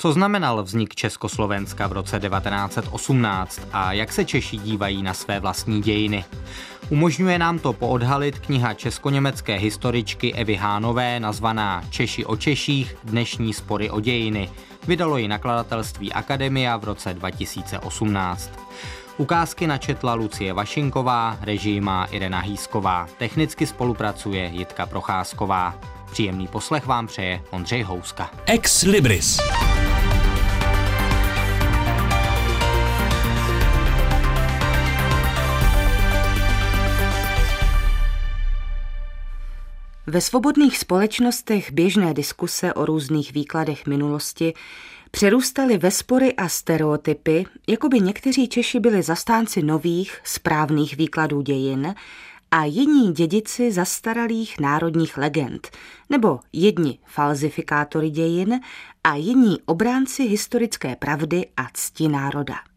Co znamenal vznik Československa v roce 1918 a jak se Češi dívají na své vlastní dějiny? Umožňuje nám to poodhalit kniha česko-německé historičky Evy Hánové nazvaná Češi o Češích – dnešní spory o dějiny. Vydalo ji nakladatelství Akademia v roce 2018. Ukázky načetla Lucie Vašinková, režii má Irena Hýsková, technicky spolupracuje Jitka Procházková. Příjemný poslech vám přeje Ondřej Houska. Ex Libris. Ve svobodných společnostech běžné diskuse o různých výkladech minulosti přerůstaly ve spory a stereotypy, jako by někteří Češi byli zastánci nových, správných výkladů dějin a jiní dědici zastaralých národních legend, nebo jedni falzifikátory dějin a jiní obránci historické pravdy a cti národa.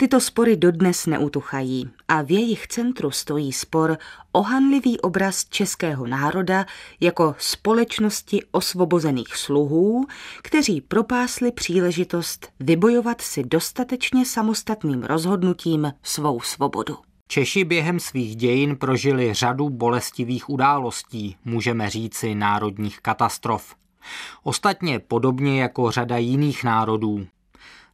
Tyto spory dodnes neutuchají a v jejich centru stojí spor ohanlivý obraz českého národa jako společnosti osvobozených sluhů, kteří propásli příležitost vybojovat si dostatečně samostatným rozhodnutím svou svobodu. Češi během svých dějin prožili řadu bolestivých událostí, můžeme říci národních katastrof. Ostatně podobně jako řada jiných národů,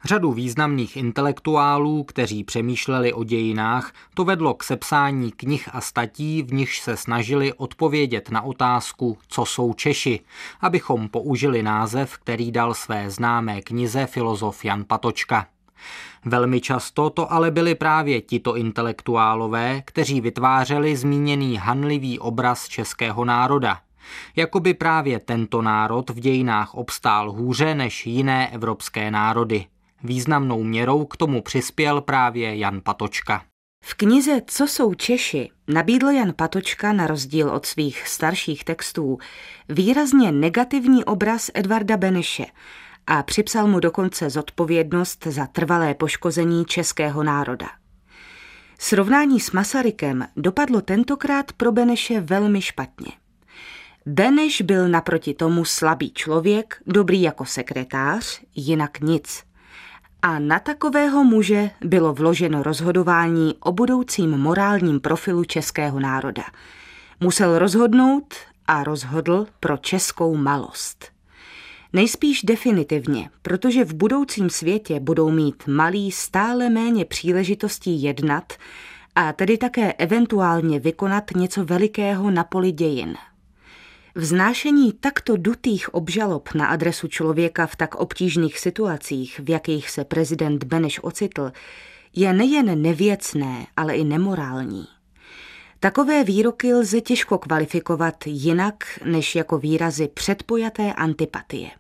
Řadu významných intelektuálů, kteří přemýšleli o dějinách, to vedlo k sepsání knih a statí, v nichž se snažili odpovědět na otázku, co jsou Češi, abychom použili název, který dal své známé knize filozof Jan Patočka. Velmi často to ale byli právě tito intelektuálové, kteří vytvářeli zmíněný hanlivý obraz českého národa. Jakoby právě tento národ v dějinách obstál hůře než jiné evropské národy. Významnou měrou k tomu přispěl právě Jan Patočka. V knize Co jsou Češi nabídl Jan Patočka na rozdíl od svých starších textů výrazně negativní obraz Edvarda Beneše a připsal mu dokonce zodpovědnost za trvalé poškození českého národa. Srovnání s Masarykem dopadlo tentokrát pro Beneše velmi špatně. Beneš byl naproti tomu slabý člověk, dobrý jako sekretář, jinak nic – a na takového muže bylo vloženo rozhodování o budoucím morálním profilu českého národa. Musel rozhodnout a rozhodl pro českou malost. Nejspíš definitivně, protože v budoucím světě budou mít malí stále méně příležitostí jednat a tedy také eventuálně vykonat něco velikého na poli dějin. Vznášení takto dutých obžalob na adresu člověka v tak obtížných situacích, v jakých se prezident Beneš ocitl, je nejen nevěcné, ale i nemorální. Takové výroky lze těžko kvalifikovat jinak než jako výrazy předpojaté antipatie.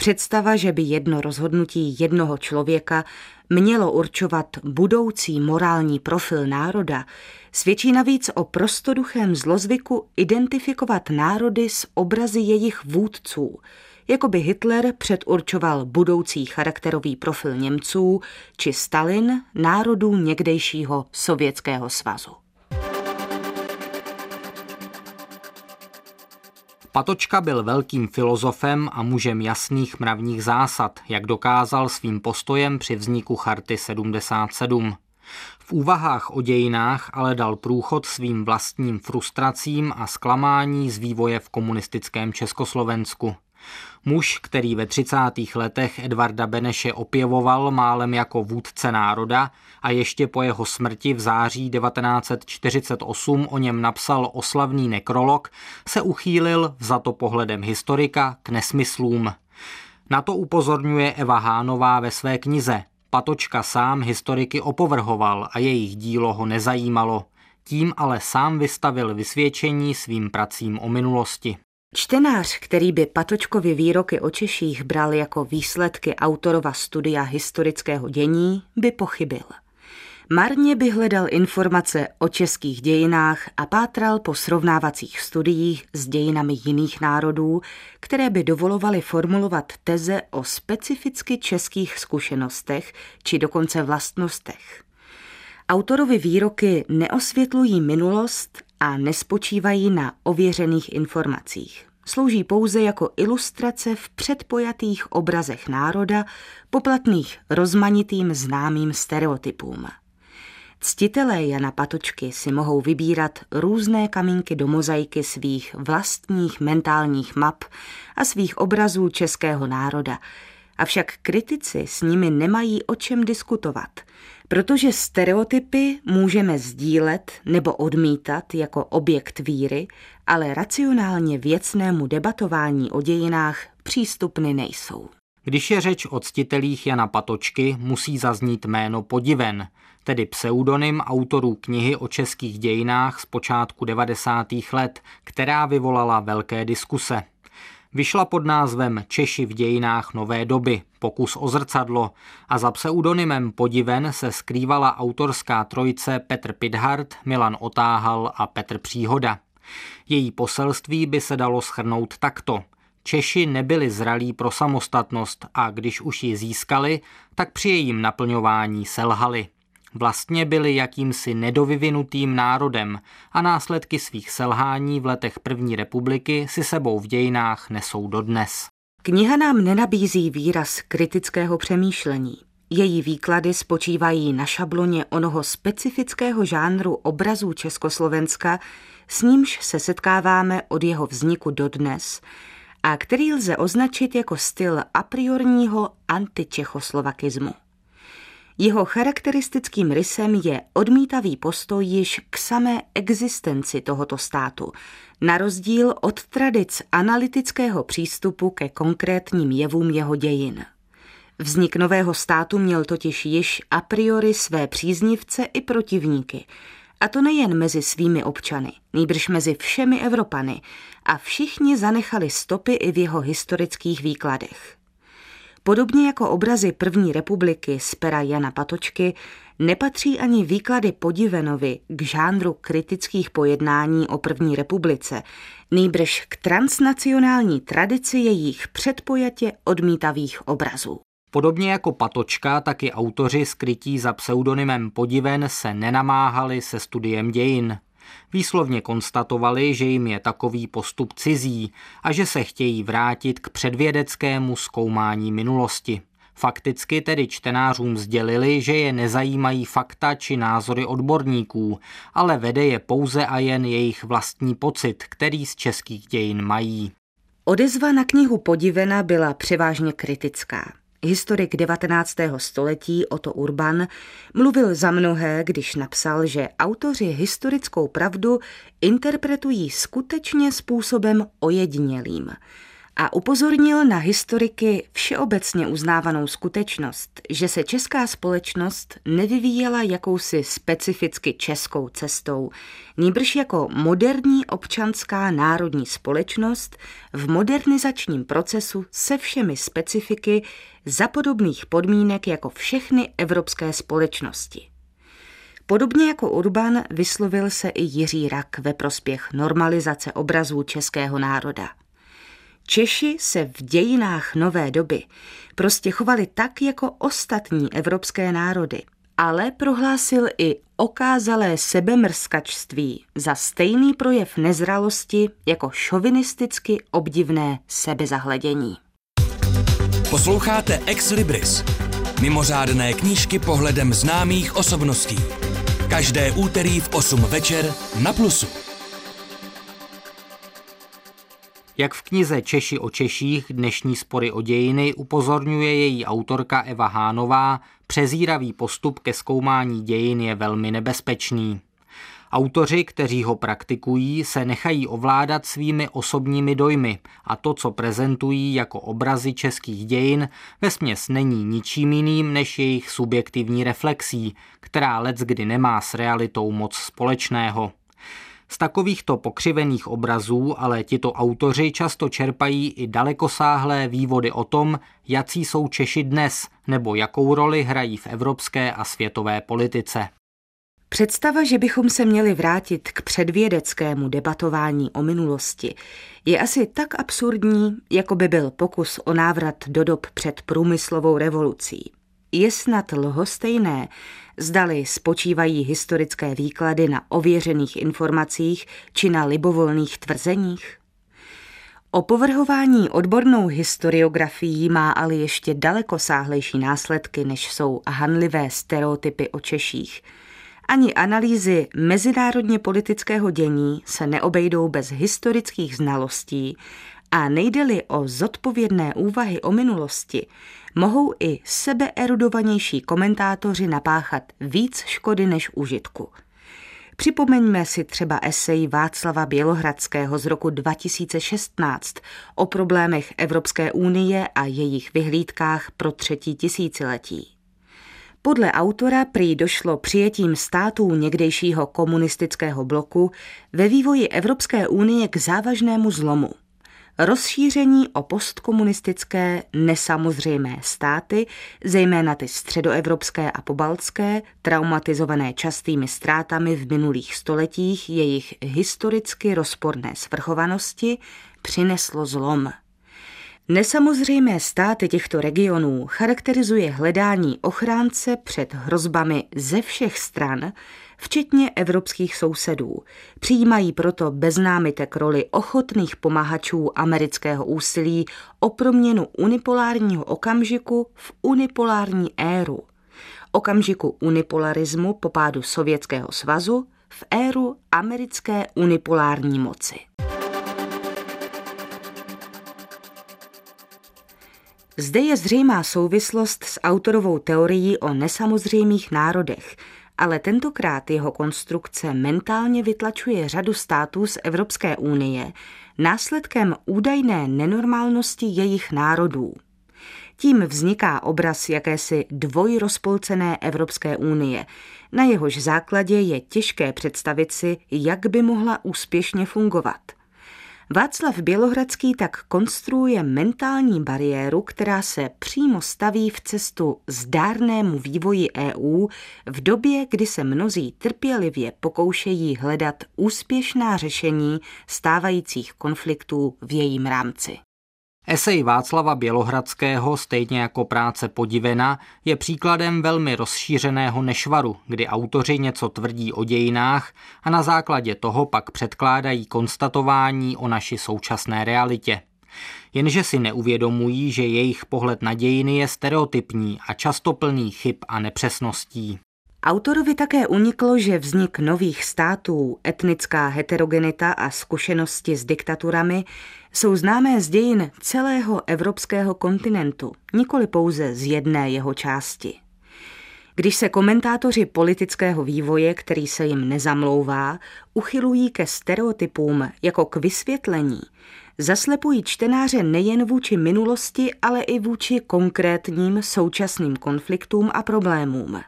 Představa, že by jedno rozhodnutí jednoho člověka mělo určovat budoucí morální profil národa, svědčí navíc o prostoduchém zlozvyku identifikovat národy s obrazy jejich vůdců, jako by Hitler předurčoval budoucí charakterový profil Němců či Stalin národů někdejšího Sovětského svazu. Patočka byl velkým filozofem a mužem jasných mravních zásad, jak dokázal svým postojem při vzniku Charty 77. V úvahách o dějinách ale dal průchod svým vlastním frustracím a zklamání z vývoje v komunistickém Československu. Muž, který ve 30. letech Edvarda Beneše opěvoval málem jako vůdce národa a ještě po jeho smrti v září 1948 o něm napsal oslavný nekrolog, se uchýlil, to pohledem historika, k nesmyslům. Na to upozorňuje Eva Hánová ve své knize. Patočka sám historiky opovrhoval a jejich dílo ho nezajímalo. Tím ale sám vystavil vysvědčení svým pracím o minulosti. Čtenář, který by Patočkovy výroky o Češích bral jako výsledky autorova studia historického dění, by pochybil. Marně by hledal informace o českých dějinách a pátral po srovnávacích studiích s dějinami jiných národů, které by dovolovaly formulovat teze o specificky českých zkušenostech či dokonce vlastnostech. Autorovi výroky neosvětlují minulost a nespočívají na ověřených informacích. slouží pouze jako ilustrace v předpojatých obrazech národa, poplatných rozmanitým známým stereotypům. Ctitelé Jana Patočky si mohou vybírat různé kamínky do mozaiky svých vlastních mentálních map a svých obrazů českého národa, avšak kritici s nimi nemají o čem diskutovat, protože stereotypy můžeme sdílet nebo odmítat jako objekt víry, ale racionálně věcnému debatování o dějinách přístupny nejsou. Když je řeč o ctitelích Jana Patočky, musí zaznít jméno Podiven, tedy pseudonym autorů knihy o českých dějinách z počátku 90. let, která vyvolala velké diskuse. Vyšla pod názvem Češi v dějinách nové doby, pokus o zrcadlo a za pseudonymem Podiven se skrývala autorská trojice Petr Pidhart, Milan Otáhal a Petr Příhoda. Její poselství by se dalo schrnout takto. Češi nebyli zralí pro samostatnost a když už ji získali, tak při jejím naplňování selhali. Vlastně byli jakýmsi nedovyvinutým národem a následky svých selhání v letech první republiky si sebou v dějinách nesou dodnes. Kniha nám nenabízí výraz kritického přemýšlení. Její výklady spočívají na šabloně onoho specifického žánru obrazů Československa, s nímž se setkáváme od jeho vzniku dodnes a který lze označit jako styl a priorního antičechoslovakismu. Jeho charakteristickým rysem je odmítavý postoj již k samé existenci tohoto státu, na rozdíl od tradic analytického přístupu ke konkrétním jevům jeho dějin. Vznik nového státu měl totiž již a priori své příznivce i protivníky, a to nejen mezi svými občany, nýbrž mezi všemi Evropany, a všichni zanechali stopy i v jeho historických výkladech. Podobně jako obrazy první republiky z pera Jana Patočky, nepatří ani výklady Podivenovi k žánru kritických pojednání o první republice, nýbrž k transnacionální tradici jejich předpojatě odmítavých obrazů. Podobně jako Patočka, tak i autoři skrytí za pseudonymem Podiven se nenamáhali se studiem dějin. Výslovně konstatovali, že jim je takový postup cizí a že se chtějí vrátit k předvědeckému zkoumání minulosti. Fakticky tedy čtenářům sdělili, že je nezajímají fakta či názory odborníků, ale vede je pouze a jen jejich vlastní pocit, který z českých dějin mají. Odezva na knihu Podivena byla převážně kritická. Historik 19. století Otto Urban mluvil za mnohé, když napsal, že autoři historickou pravdu interpretují skutečně způsobem ojedinělým – a upozornil na historiky všeobecně uznávanou skutečnost, že se česká společnost nevyvíjela jakousi specificky českou cestou, nýbrž jako moderní občanská národní společnost v modernizačním procesu se všemi specifiky za podobných podmínek jako všechny evropské společnosti. Podobně jako Urban vyslovil se i Jiří Rak ve prospěch normalizace obrazů českého národa – Češi se v dějinách nové doby prostě chovali tak jako ostatní evropské národy, ale prohlásil i okázalé sebemrskačství za stejný projev nezralosti jako šovinisticky obdivné sebezahledění. Posloucháte Ex Libris, mimořádné knížky pohledem známých osobností. Každé úterý v 8 večer na Plusu. Jak v knize Češi o Češích dnešní spory o dějiny upozorňuje její autorka Eva Hánová, přezíravý postup ke zkoumání dějin je velmi nebezpečný. Autoři, kteří ho praktikují, se nechají ovládat svými osobními dojmy a to, co prezentují jako obrazy českých dějin, vesměs není ničím jiným než jejich subjektivní reflexí, která leckdy nemá s realitou moc společného. Z takovýchto pokřivených obrazů ale tito autoři často čerpají i dalekosáhlé vývody o tom, jací jsou Češi dnes nebo jakou roli hrají v evropské a světové politice. Představa, že bychom se měli vrátit k předvědeckému debatování o minulosti, je asi tak absurdní, jako by byl pokus o návrat do dob před průmyslovou revolucí. Je snad lhostejné, zdali spočívají historické výklady na ověřených informacích či na libovolných tvrzeních? Opovrhování odbornou historiografií má ale ještě daleko sáhlejší následky, než jsou hanlivé stereotypy o Češích. Ani analýzy mezinárodně politického dění se neobejdou bez historických znalostí a nejde-li o zodpovědné úvahy o minulosti, mohou i sebeerudovanější komentátoři napáchat víc škody než užitku. Připomeňme si třeba esej Václava Bělohradského z roku 2016 o problémech Evropské unie a jejich vyhlídkách pro třetí tisíciletí. Podle autora prý došlo přijetím států někdejšího komunistického bloku ve vývoji Evropské unie k závažnému zlomu – rozšíření o postkomunistické nesamozřejmé státy, zejména ty středoevropské a pobaltské, traumatizované častými ztrátami v minulých stoletích jejich historicky rozporné svrchovanosti, přineslo zlom. Nesamozřejmé státy těchto regionů charakterizuje hledání ochránce před hrozbami ze všech stran, včetně evropských sousedů. Přijímají proto bez námitek roli ochotných pomahačů amerického úsilí o proměnu unipolárního okamžiku v unipolární éru. Okamžiku unipolarismu po pádu Sovětského svazu v éru americké unipolární moci. Zde je zřejmá souvislost s autorovou teorií o nesamozřejmých národech, ale tentokrát jeho konstrukce mentálně vytlačuje řadu států z Evropské unie následkem údajné nenormálnosti jejich národů. Tím vzniká obraz jakési dvojrozpolcené Evropské unie, na jehož základě je těžké představit si, jak by mohla úspěšně fungovat – Václav Bělohradský tak konstruuje mentální bariéru, která se přímo staví v cestu zdárnému vývoji EU v době, kdy se mnozí trpělivě pokoušejí hledat úspěšná řešení stávajících konfliktů v jejím rámci. Esej Václava Bělohradského, stejně jako práce Podivena, je příkladem velmi rozšířeného nešvaru, kdy autoři něco tvrdí o dějinách a na základě toho pak předkládají konstatování o naší současné realitě. Jenže si neuvědomují, že jejich pohled na dějiny je stereotypní a často plný chyb a nepřesností. Autorovi také uniklo, že vznik nových států, etnická heterogenita a zkušenosti s diktaturami jsou známé z dějin celého evropského kontinentu, nikoli pouze z jedné jeho části. Když se komentátoři politického vývoje, který se jim nezamlouvá, uchylují ke stereotypům jako k vysvětlení, zaslepují čtenáře nejen vůči minulosti, ale i vůči konkrétním současným konfliktům a problémům.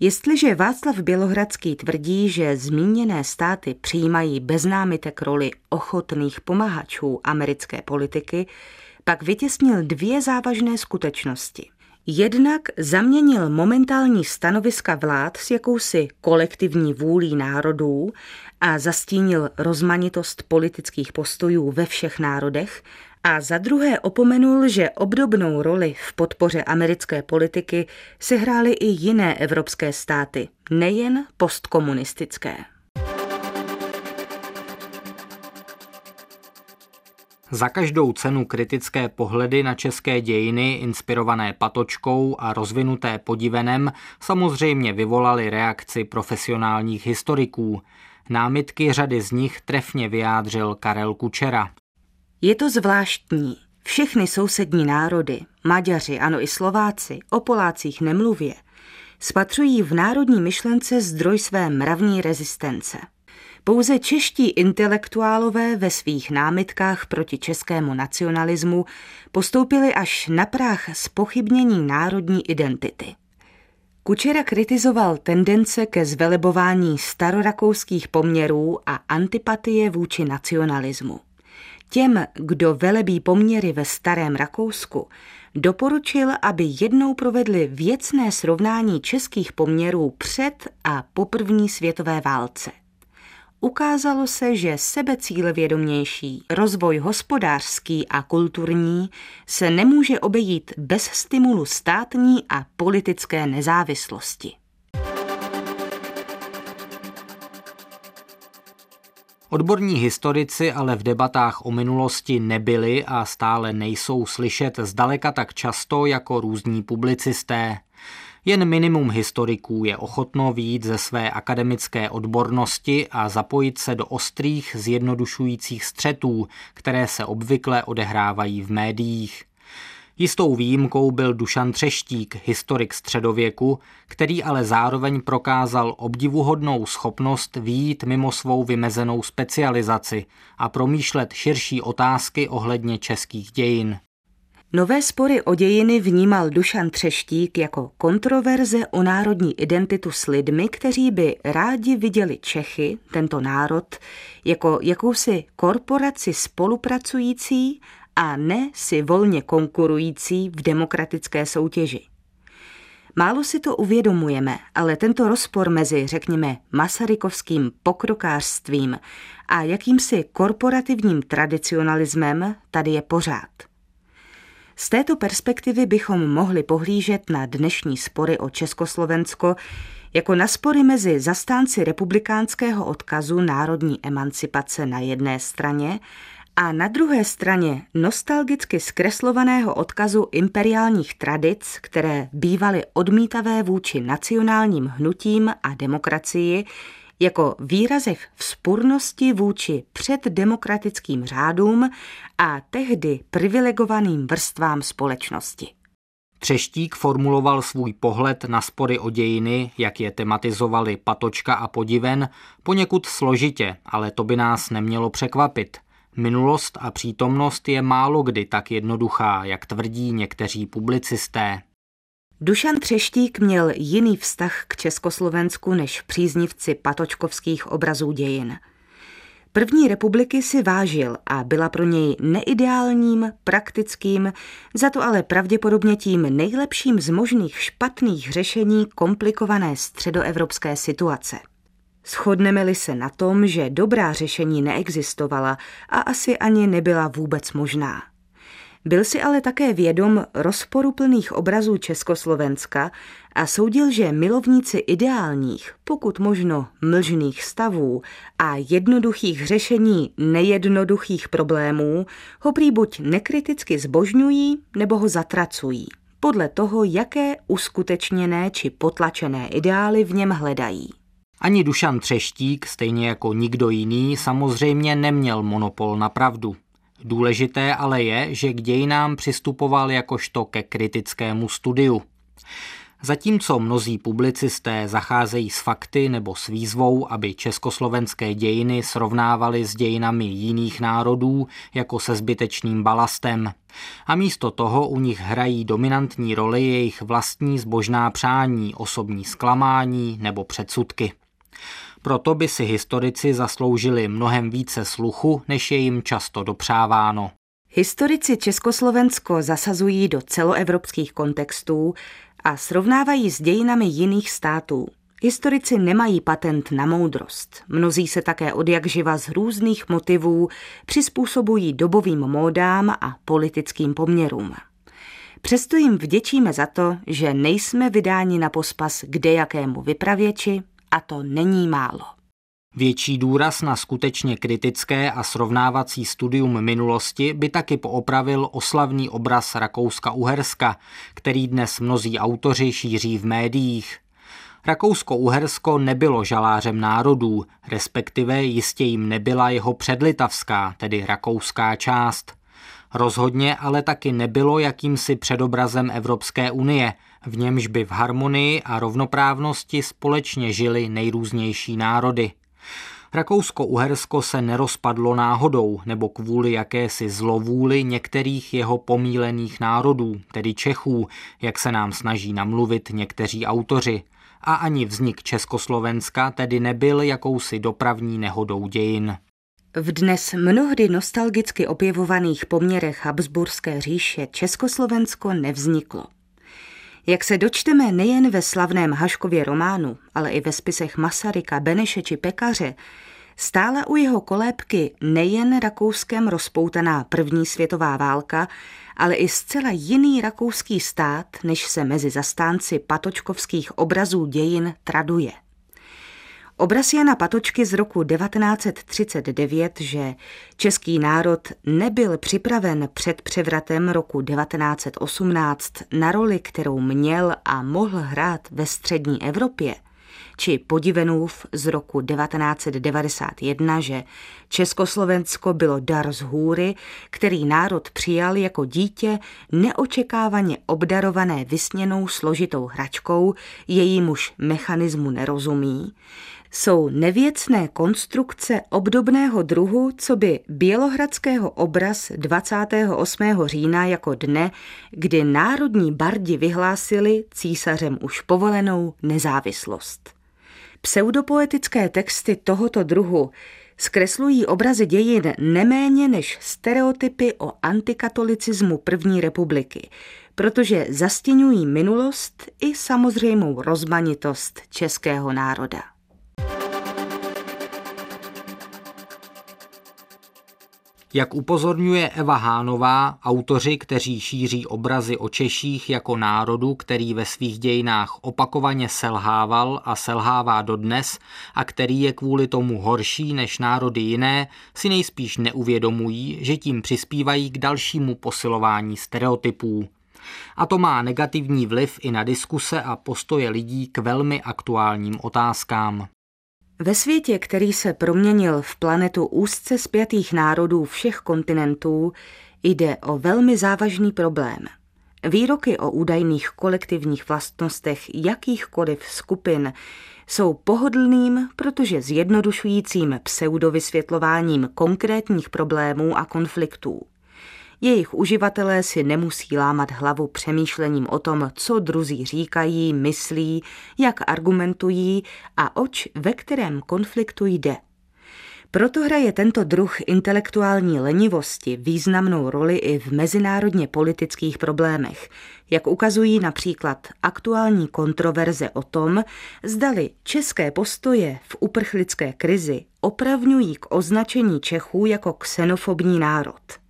Jestliže Václav Bělohradský tvrdí, že zmíněné státy přijímají bez námitek roli ochotných pomahačů americké politiky, pak vytěsnil dvě závažné skutečnosti. Jednak zaměnil momentální stanoviska vlád s jakousi kolektivní vůlí národů a zastínil rozmanitost politických postojů ve všech národech a za druhé opomenul, že obdobnou roli v podpoře americké politiky sehrály i jiné evropské státy, nejen postkomunistické. Za každou cenu kritické pohledy na české dějiny, inspirované patočkou a rozvinuté podivenem, samozřejmě vyvolaly reakci profesionálních historiků. Námitky řady z nich trefně vyjádřil Karel Kučera. Je to zvláštní. Všechny sousední národy, Maďaři, ano i Slováci, o Polácích nemluvě, spatřují v národní myšlence zdroj své mravní rezistence. Pouze čeští intelektuálové ve svých námitkách proti českému nacionalismu postoupili až na prach spochybnění národní identity. Kučera kritizoval tendence ke zvelebování starorakouských poměrů a antipatie vůči nacionalismu. Těm, kdo velebí poměry ve starém Rakousku, doporučil, aby jednou provedli věcné srovnání českých poměrů před a po první světové válce. Ukázalo se, že sebecílevědomější rozvoj hospodářský a kulturní se nemůže obejít bez stimulu státní a politické nezávislosti. Odborní historici ale v debatách o minulosti nebyli a stále nejsou slyšet zdaleka tak často jako různí publicisté. Jen minimum historiků je ochotno výjít ze své akademické odbornosti a zapojit se do ostrých, zjednodušujících střetů, které se obvykle odehrávají v médiích. Jistou výjimkou byl Dušan Třeštík, historik středověku, který ale zároveň prokázal obdivuhodnou schopnost výjít mimo svou vymezenou specializaci a promýšlet širší otázky ohledně českých dějin. Nové spory o dějiny vnímal Dušan Třeštík jako kontroverze o národní identitu s lidmi, kteří by rádi viděli Čechy, tento národ, jako jakousi korporaci spolupracující a ne si volně konkurující v demokratické soutěži. Málo si to uvědomujeme, ale tento rozpor mezi, řekněme, masarykovským pokrokářstvím a jakýmsi korporativním tradicionalismem tady je pořád. Z této perspektivy bychom mohli pohlížet na dnešní spory o Československo jako na spory mezi zastánci republikánského odkazu národní emancipace na jedné straně a na druhé straně nostalgicky zkreslovaného odkazu imperiálních tradic, které bývaly odmítavé vůči nacionálním hnutím a demokracii, jako výrazech vzpurnosti vůči předdemokratickým řádům a tehdy privilegovaným vrstvám společnosti. Třeštík formuloval svůj pohled na spory o dějiny, jak je tematizovali Patočka a Podiven, poněkud složitě, ale to by nás nemělo překvapit. Minulost a přítomnost je málo kdy tak jednoduchá, jak tvrdí někteří publicisté. Dušan Třeštík měl jiný vztah k Československu než příznivci patočkovských obrazů dějin. První republiky si vážil a byla pro něj neideálním, praktickým, za to ale pravděpodobně tím nejlepším z možných špatných řešení komplikované středoevropské situace. Shodneme-li se na tom, že dobrá řešení neexistovala a asi ani nebyla vůbec možná. Byl si ale také vědom rozporuplných obrazů Československa a soudil, že milovníci ideálních, pokud možno mlžných stavů a jednoduchých řešení nejednoduchých problémů ho prý buď nekriticky zbožňují nebo ho zatracují, podle toho, jaké uskutečněné či potlačené ideály v něm hledají. Ani Dušan Třeštík, stejně jako nikdo jiný, samozřejmě neměl monopol na pravdu. Důležité ale je, že k dějinám přistupoval jakožto ke kritickému studiu. Zatímco mnozí publicisté zacházejí s fakty nebo s výzvou, aby československé dějiny srovnávali s dějinami jiných národů jako se zbytečným balastem. A místo toho u nich hrají dominantní roli jejich vlastní zbožná přání, osobní zklamání nebo předsudky. Proto by si historici zasloužili mnohem více sluchu, než je jim často dopřáváno. Historici Československo zasazují do celoevropských kontextů a srovnávají s dějinami jiných států. Historici nemají patent na moudrost. Mnozí se také od jak živa z různých motivů přizpůsobují dobovým módám a politickým poměrům. Přesto jim vděčíme za to, že nejsme vydáni na pospas kdejakému vypravěči, a to není málo. Větší důraz na skutečně kritické a srovnávací studium minulosti by taky poopravil oslavný obraz Rakouska-Uherska, který dnes mnozí autoři šíří v médiích. Rakousko-Uhersko nebylo žalářem národů, respektive jistě jim nebyla jeho předlitavská, tedy rakouská část. Rozhodně ale taky nebylo jakýmsi předobrazem Evropské unie, v němž by v harmonii a rovnoprávnosti společně žili nejrůznější národy. Rakousko-Uhersko se nerozpadlo náhodou nebo kvůli jakési zlovůli některých jeho pomílených národů, tedy Čechů, jak se nám snaží namluvit někteří autoři. A ani vznik Československa tedy nebyl jakousi dopravní nehodou dějin. V dnes mnohdy nostalgicky objevovaných poměrech Habsburské říše Československo nevzniklo. Jak se dočteme nejen ve slavném Haškově románu, ale i ve spisech Masaryka, Beneše či Pekaře, stála u jeho kolébky nejen Rakouskem rozpoutaná první světová válka, ale i zcela jiný rakouský stát, než se mezi zastánci patočkovských obrazů dějin traduje. Obraz Jana Patočky z roku 1939, že český národ nebyl připraven před převratem roku 1918 na roli, kterou měl a mohl hrát ve střední Evropě, či Podivenův z roku 1991, že Československo bylo dar z hůry, který národ přijal jako dítě neočekávaně obdarované vysněnou složitou hračkou, jejímuž mechanismu nerozumí, jsou nevěcné konstrukce obdobného druhu, co by bělohradského obraz 28. října jako dne, kdy národní bardi vyhlásili císařem už povolenou nezávislost. Pseudopoetické texty tohoto druhu zkreslují obrazy dějin neméně než stereotypy o antikatolicismu první republiky, protože zastěňují minulost i samozřejmou rozmanitost českého národa. Jak upozorňuje Eva Hánová, autoři, kteří šíří obrazy o Češích jako národu, který ve svých dějinách opakovaně selhával a selhává dodnes a který je kvůli tomu horší než národy jiné, si nejspíš neuvědomují, že tím přispívají k dalšímu posilování stereotypů. A to má negativní vliv i na diskuse a postoje lidí k velmi aktuálním otázkám. Ve světě, který se proměnil v planetu úzce spjatých národů všech kontinentů, jde o velmi závažný problém. Výroky o údajných kolektivních vlastnostech jakýchkoliv skupin jsou pohodlným, protože zjednodušujícím pseudovysvětlováním konkrétních problémů a konfliktů. Jejich uživatelé si nemusí lámat hlavu přemýšlením o tom, co druzí říkají, myslí, jak argumentují a oč ve kterém konfliktu jde. Proto hraje tento druh intelektuální lenivosti významnou roli i v mezinárodně politických problémech, jak ukazují například aktuální kontroverze o tom, zdali české postoje v uprchlické krizi opravňují k označení Čechů jako xenofobní národ.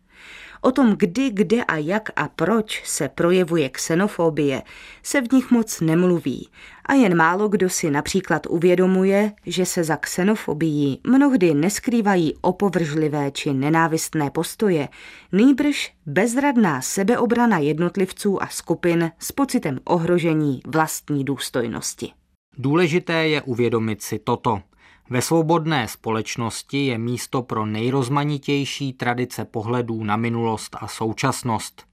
O tom, kdy, kde a jak a proč se projevuje xenofobie, se v nich moc nemluví a jen málo kdo si například uvědomuje, že se za xenofobií mnohdy neskrývají opovržlivé či nenávistné postoje, nýbrž bezradná sebeobrana jednotlivců a skupin s pocitem ohrožení vlastní důstojnosti. Důležité je uvědomit si toto – ve svobodné společnosti je místo pro nejrozmanitější tradice pohledů na minulost a současnost.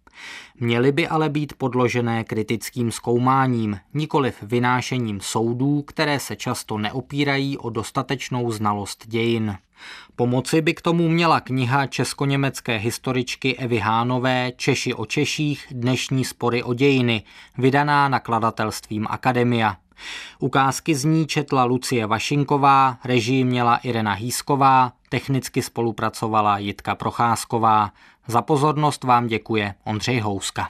Měly by ale být podložené kritickým zkoumáním, nikoliv vynášením soudů, které se často neopírají o dostatečnou znalost dějin. Pomoci by k tomu měla kniha česko-německé historičky Evy Hánové Češi o Češích, dnešní spory o dějiny, vydaná nakladatelstvím Akademia. Ukázky z ní četla Lucie Vašinková, režii měla Irena Hýsková, technicky spolupracovala Jitka Procházková. Za pozornost vám děkuje Ondřej Houska.